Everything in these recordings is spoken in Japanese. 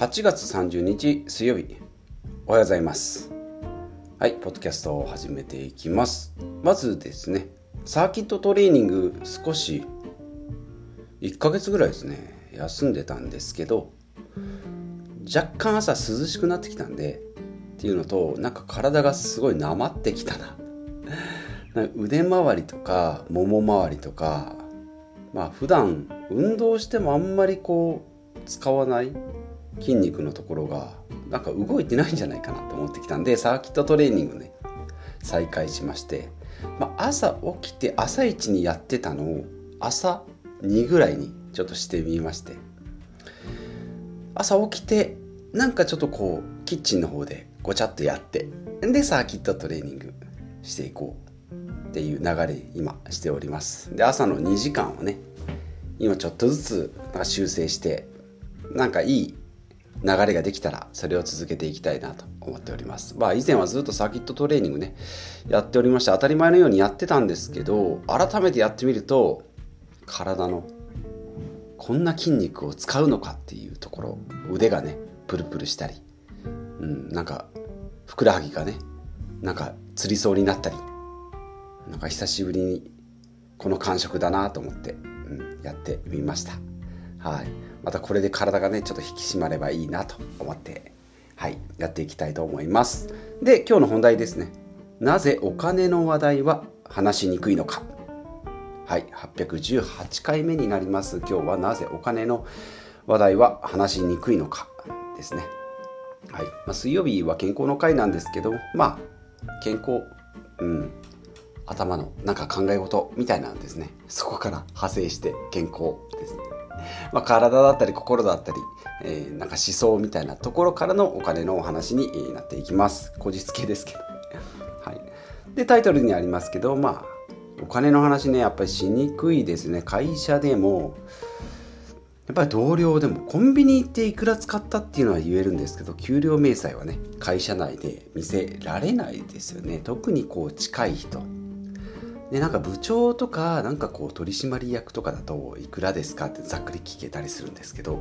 8月30日水曜日おはようございます。はいポッドキャストを始めていきます。まずですねサーキットトレーニング少し1ヶ月ぐらいですね休んでたんですけど若干朝涼しくなってきたんでっていうのとなんか体がすごいなまってきたな。腕周りとかもも周りとかまあ普段運動してもあんまりこう使わない筋肉のところがなんか動いてないんじゃないかなと思ってきたんでサーキットトレーニングね再開しまして、まあ、朝起きて朝一にやってたのを朝2ぐらいにちょっとしてみまして朝起きてなんかちょっとこうキッチンの方でごちゃっとやってでサーキットトレーニングしていこうっていう流れ今しております。で朝の2時間をね今ちょっとずつなんか修正してなんかいい流れができたらそれを続けていきたいなと思っております。まあ以前はずっとサーキットトレーニングねやっておりまして当たり前のようにやってたんですけど改めてやってみると体のこんな筋肉を使うのかっていうところ腕がねプルプルしたり、うん、なんかふくらはぎがねなんかつりそうになったりなんか久しぶりにこの感触だなと思って、うん、やってみました。はい。またこれで体がねちょっと引き締まればいいなと思ってはいやっていきたいと思います。で今日の本題ですね。なぜお金の話題は話しにくいのか。はい818回目になります。今日はなぜお金の話題は話しにくいのかですね。はい、まあ、水曜日は健康の回なんですけどまあ健康うん頭のなんか考え事みたいなんですね。そこから派生して健康ですね。まあ、体だったり心だったり、えー、なんか思想みたいなところからのお金のお話になっていきます。こじつけですけど。はい。で、タイトルにありますけど、まあ、お金の話ね、やっぱりしにくいですね。会社でも、やっぱり同僚でもコンビニ行っていくら使ったっていうのは言えるんですけど給料明細はね会社内で見せられないですよね特にこう近い人でなんか部長とかなんかこう取締役とかだといくらですか？ってざっくり聞けたりするんですけど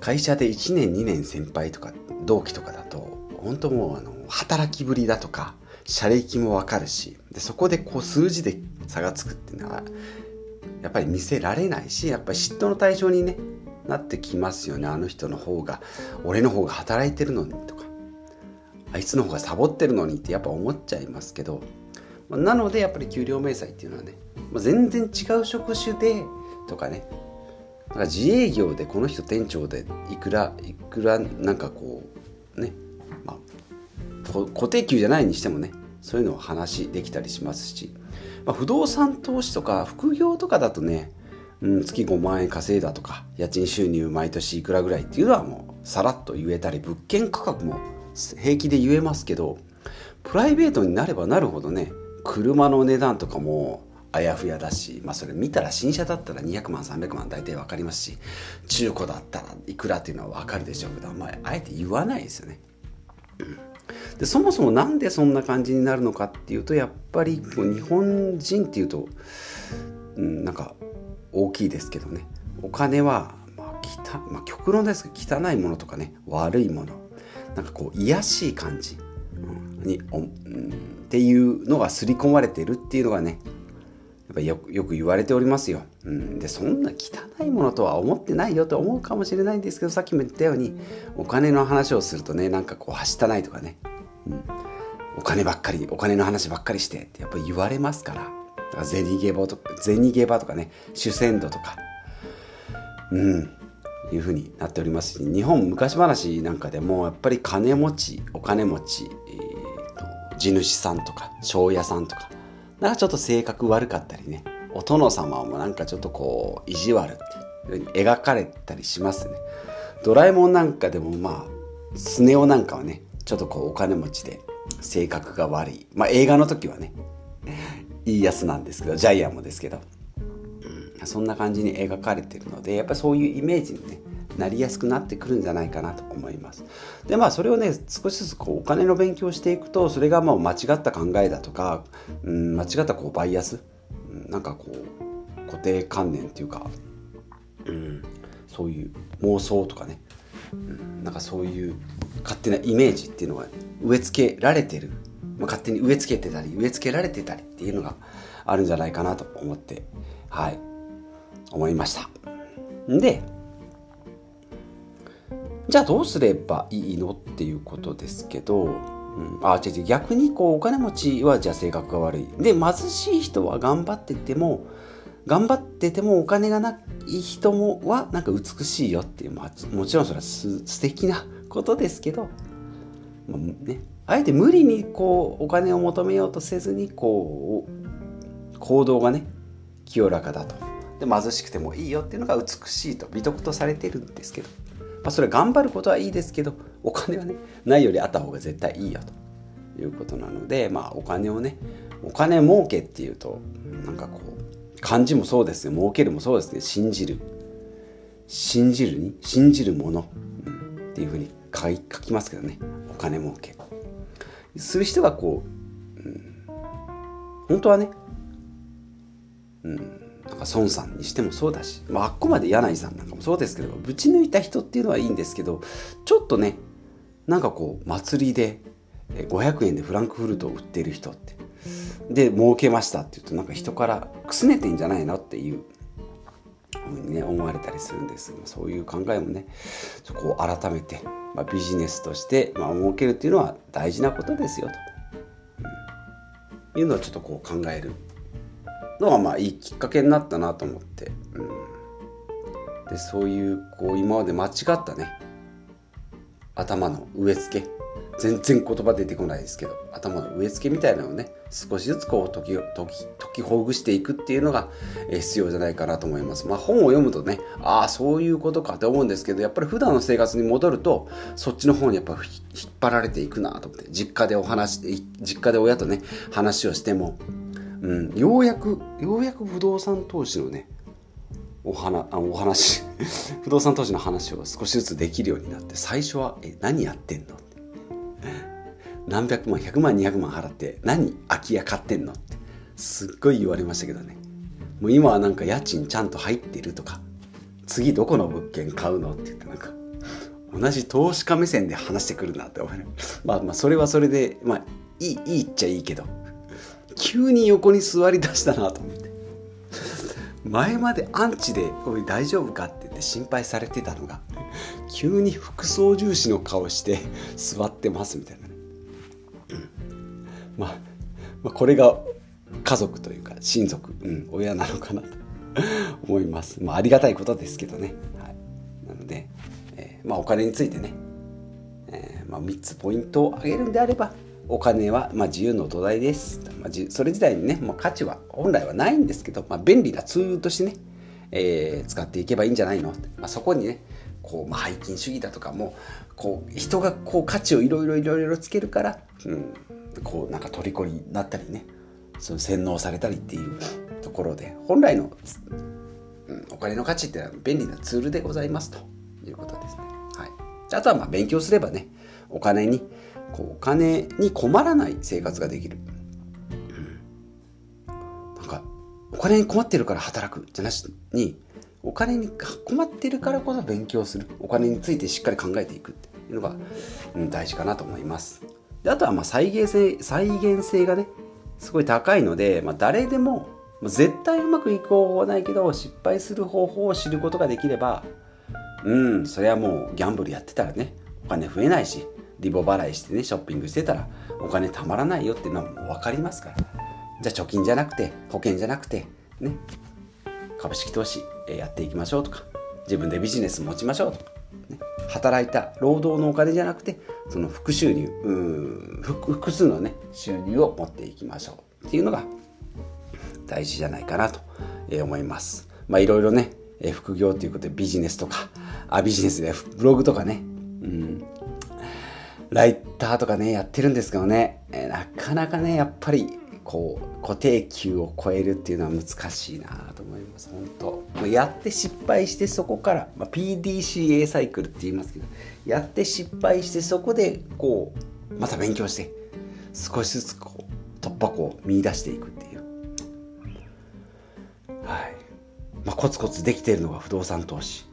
会社で1年2年先輩とか同期とかだと本当もうあの働きぶりだとか社歴もわかるしでそこでこう数字で差がつくっていうのはやっぱり見せられないしやっぱり嫉妬の対象に、ね、なってきますよね。あの人の方が俺の方が働いてるのにとかあいつの方がサボってるのにってやっぱ思っちゃいますけどなのでやっぱり給料明細っていうのはね、まあ、全然違う職種でとかね。だから自営業でこの人店長でいくらいくらなんかこうね、まあ、固定給じゃないにしてもねそういうのを話できたりしますし、まあ、不動産投資とか副業とかだとね、うん、月5万円稼いだとか家賃収入毎年いくらぐらいっていうのはもうさらっと言えたり物件価格も平気で言えますけどプライベートになればなるほどね車の値段とかもあやふやだし、まあ、それ見たら新車だったら200万300万大体分かりますし中古だったらいくらっていうのは分かるでしょうけど、まあ、あえて言わないですよね。でそもそもなんでそんな感じになるのかっていうとやっぱりこう日本人っていうと、うん、なんか大きいですけどねお金は、まあたまあ、極論ですけど汚いものとかね悪いものなんかこう癒しい感じ、うん、にお、うんっていうのが刷り込まれてるっていうのがねやっぱよよく言われておりますよ、うん、でそんな汚いものとは思ってないよと思うかもしれないんですけどさっきも言ったようにお金の話をするとねなんかこうはしたないとかね、うん、お金ばっかりお金の話ばっかりしてってやっぱり言われますから。だから銭ゲバとか銭ゲバとかね主戦度とか。うん。いうふうになっておりますし日本昔話なんかでもやっぱり金持ちお金持ち地主さんとか庄屋さんとかなんかちょっと性格悪かったりねお殿様もなんかちょっとこう意地悪って描かれたりしますね。ドラえもんなんかでもまあスネ夫なんかはねちょっとこうお金持ちで性格が悪い。まあ映画の時はねいいやつなんですけどジャイアンもですけど、うん、そんな感じに描かれてるのでやっぱりそういうイメージにねなりやすくなってくるんじゃないかなと思います。でまあそれをね少しずつこうお金の勉強していくとそれがもう間違った考えだとか、うん、間違ったこうバイアス、うん、なんかこう固定観念っていうか、うん、そういう妄想とかねうん、なんかそういう勝手なイメージっていうのが植え付けられてる、まあ、勝手に植え付けてたり植え付けられてたりっていうのがあるんじゃないかなと思ってはい思いましたでじゃあどうすればいいのっていうことですけど、うん、あ違う違う。逆にこうお金持ちはじゃあ性格が悪い。で貧しい人は頑張ってても頑張っててもお金がない人もはなんか美しいよっていう、まあ、もちろんそれはす素敵なことですけど、まあね、あえて無理にこうお金を求めようとせずにこう行動がね清らかだと。で貧しくてもいいよっていうのが美しいと美徳とされてるんですけど。まあ、それ頑張ることはいいですけどお金はねないよりあった方が絶対いいよと。いうことなので、まあ、お金をねお金儲けっていうとなんかこう漢字もそうですね儲けるもそうですね信じる。信じるに？信じるもの、うん、っていうふうに書書きますけどね。お金儲け。する人がこう、うん、本当はね、うん、か孫さんにしてもそうだし、まあ、あっこまで柳井さんなんかもそうですけどぶち抜いた人っていうのはいいんですけどちょっとねなんかこう祭りで500円でフランクフルトを売ってる人ってで儲けましたって言うとなんか人からくすねてんじゃないのっていうふうにね思われたりするんですそういう考えもねそこを改めて、まあ、ビジネスとして、まあ、儲けるっていうのは大事なことですよと、うん、いうのをちょっとこう考えるのがまあいいきっかけになったなと思って、うん、でそういうこう今まで間違ったね。頭の植え付け。全然言葉出てこないですけど。頭の植え付けみたいなのをね少しずつこう解き解き解きほぐしていくっていうのが必要じゃないかなと思います。まあ本を読むとねああそういうことかって思うんですけどやっぱり普段の生活に戻るとそっちの方にやっぱ引っ張られていくなと思って。実家でお話実家で親とね話をしてもうん、ようやくようやく不動産投資のねお話あお話。不動産投資の話を少しずつできるようになって最初は「え何やってんの?」って。何百万100万200万払って何空き家買ってんのって。すっごい言われましたけどね。もう今はなんか家賃ちゃんと入ってるとか。次どこの物件買うのって言ってなんか同じ投資家目線で話してくるなって思いまあまあそれはそれでまあいいいいっちゃいいけど。急に横に座りだしたなと思って。前までアンチで「おい大丈夫か?」って言って心配されてたのが急に副操縦士の顔して座ってますみたいな、まあ、まあこれが家族というか親族、うん、親なのかなと思います、まあ、ありがたいことですけどね、はい、なので、えー、まあ、お金についてね、えーまあ、3つポイントを挙げるんであればお金はまあ自由の土台です。まあ、それ自体にね、もう価値は本来はないんですけど、まあ、便利なツールとしてね、えー、使っていけばいいんじゃないの、まあ、そこにね、こう、まあ、背筋主義だとかも、こう、人がこう価値をいろいろいろいろつけるから、うん、こう、なんか虜になったりね、その洗脳されたりっていうところで、本来の、うん、お金の価値ってのは便利なツールでございますということですね。はい。あとはまあ勉強すればね、お金にこうお金に困らない生活ができる、うん、なんかお金に困ってるから働くじゃなしにお金に困ってるからこそ勉強する。お金についてしっかり考えていくっていうのが、うん、大事かなと思います。であとはまあ再現性再現性がねすごい高いので、まあ、誰でも絶対うまくいく方法はないけど失敗する方法を知ることができればうんそれはもうギャンブルやってたらねお金増えないしリボ払いしてねショッピングしてたらお金たまらないよっていうのはもう分かりますから。じゃあ貯金じゃなくて保険じゃなくてね。株式投資やっていきましょうとか自分でビジネス持ちましょうとか、ね、働いた労働のお金じゃなくてその副収入複数のね収入を持っていきましょう。っていうのが大事じゃないかなと思います。まあいろいろね副業ということでビジネスとかあビジネスでブログとかね、うん、ライターとかね、やってるんですけどね、えなかなかね、やっぱり、こう、固定給を超えるっていうのは難しいなと思います、本当やって失敗してそこから、まあ、PDCA サイクルって言いますけど、やって失敗してそこで、こう、また勉強して、少しずつこう、突破口を見出していくっていう。はい。まあ、コツコツできているのが不動産投資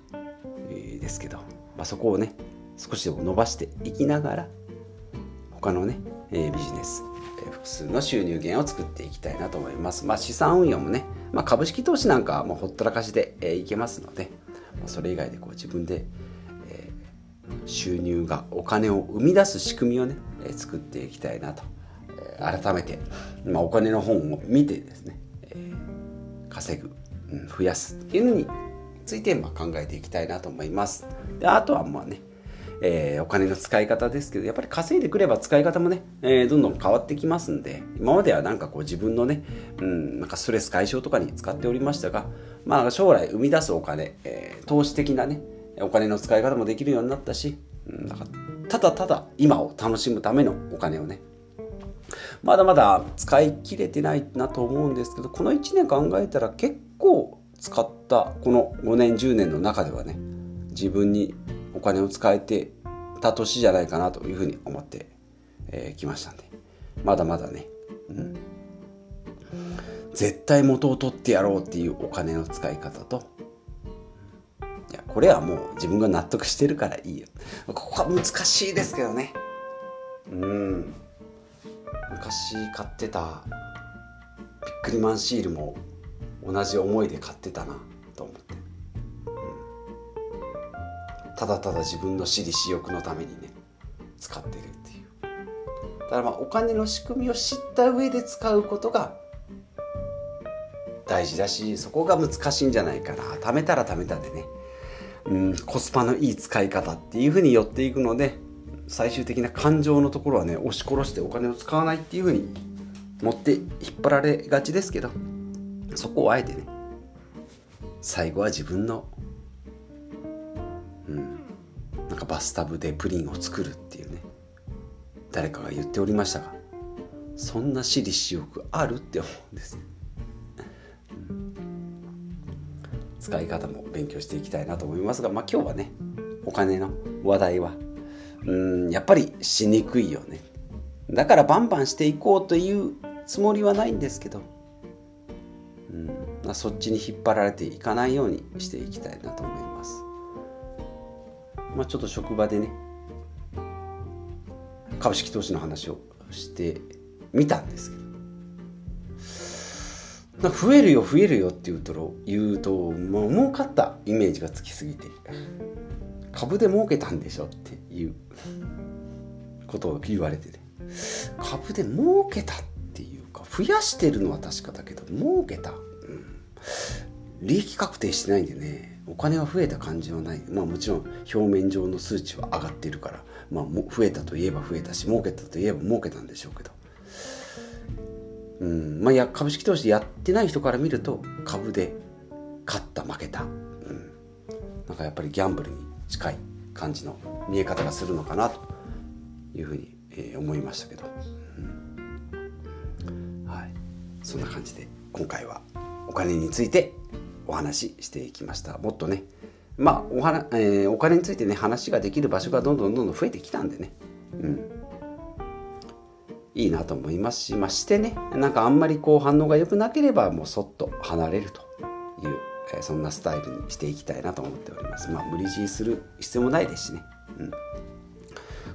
ですけど、まあ、そこをね、少しでも伸ばしていきながら他のね、えビジネス、え複数の収入源を作っていきたいなと思います。まあ、資産運用もね、まあ、株式投資なんかはもうほったらかしで、えいけますので、まそれ以外でこう自分で、え収入がお金を生み出す仕組みをね、え作っていきたいなと、え改めて、まあ、お金の本を見てですね、え稼ぐ、うん、増やすっていうのについてま考えていきたいなと思います。であとはまあねえー、お金の使い方ですけどやっぱり稼いでくれば使い方もね、えー、どんどん変わってきますんで今まではなんかこう自分のね、うん、なんかストレス解消とかに使っておりましたが、まあ、将来生み出すお金、えー、投資的なねお金の使い方もできるようになったし、うん、なんかただただ今を楽しむためのお金をねまだまだ使い切れてないなと思うんですけどこの1年考えたら結構使ったこの5年10年の中ではね自分にお金を使えてた年じゃないかなというふうに思ってき、えー、ましたんで。まだまだね、うん、絶対元を取ってやろうっていうお金の使い方と。いやこれはもう自分が納得してるからいいよ。ここは難しいですけどね。うん。昔買ってたビックリマンシールも同じ思いで買ってたな。ただただ自分の私利私欲のためにね使ってるっていう。だからまあお金の仕組みを知った上で使うことが大事だしそこが難しいんじゃないかな。貯めたら貯めたでね。うんコスパのいい使い方っていうふうに寄っていくので最終的な感情のところはね押し殺してお金を使わないっていうふうに持って引っ張られがちですけどそこをあえてね最後は自分のかバスタブでプリンを作るっていうね。誰かが言っておりましたがそんな私利私欲あるって思うんです、使い方も勉強していきたいなと思いますが、まあ、今日はねお金の話題はうんやっぱりしにくいよね。だからバンバンしていこうというつもりはないんですけど、うんま、そっちに引っ張られていかないようにしていきたいなと思います。まあ、ちょっと職場でね株式投資の話をしてみたんですけど増えるよ増えるよって言うと言うともう儲かったイメージがつきすぎて株で儲けたんでしょっていうことを言われてね株で儲けたっていうか増やしてるのは確かだけど儲けた、うん、利益確定してないんでねお金が増えた感じはない。まあもちろん表面上の数値は上がっているから、まあ、も増えたといえば増えたし儲けたといえば儲けたんでしょうけど。うん。まあや株式投資やってない人から見ると株で勝った負けた、うん、なんかやっぱりギャンブルに近い感じの見え方がするのかなというふうに、えー、思いましたけど、うん、はい。そんな感じで今回はお金についてお話ししていきました。もっとねまあおはえー、お金についてね話ができる場所がどんどんどんどん増えてきたんでね。うん。いいなと思いますしまあしてねなんかあんまりこう反応が良くなければもうそっと離れるという、えー、そんなスタイルにしていきたいなと思っております。まあ無理強いする必要もないですしね。うん。こ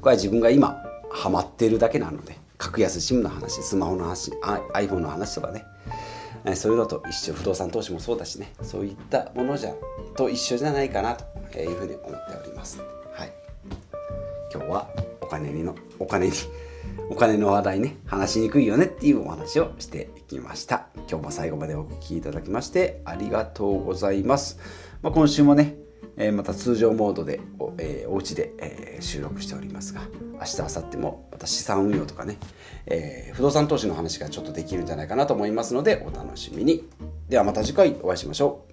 れは自分が今ハマってるだけなので格安 SIM の話スマホの話 iPhone の話とかねそういうのと一緒不動産投資もそうだしねそういったものじゃと一緒じゃないかなというふうに思っております。はい、今日はお金にのお金に お金の話題ね話しにくいよねっていうお話をしていきました。今日も最後までお聴きいただきましてありがとうございます。まあ、今週もねえまた通常モードでお,、えー、お家で、えー、収録しておりますが明日明後日もまた資産運用とかね、えー、不動産投資の話がちょっとできるんじゃないかなと思いますのでお楽しみに。ではまた次回お会いしましょう。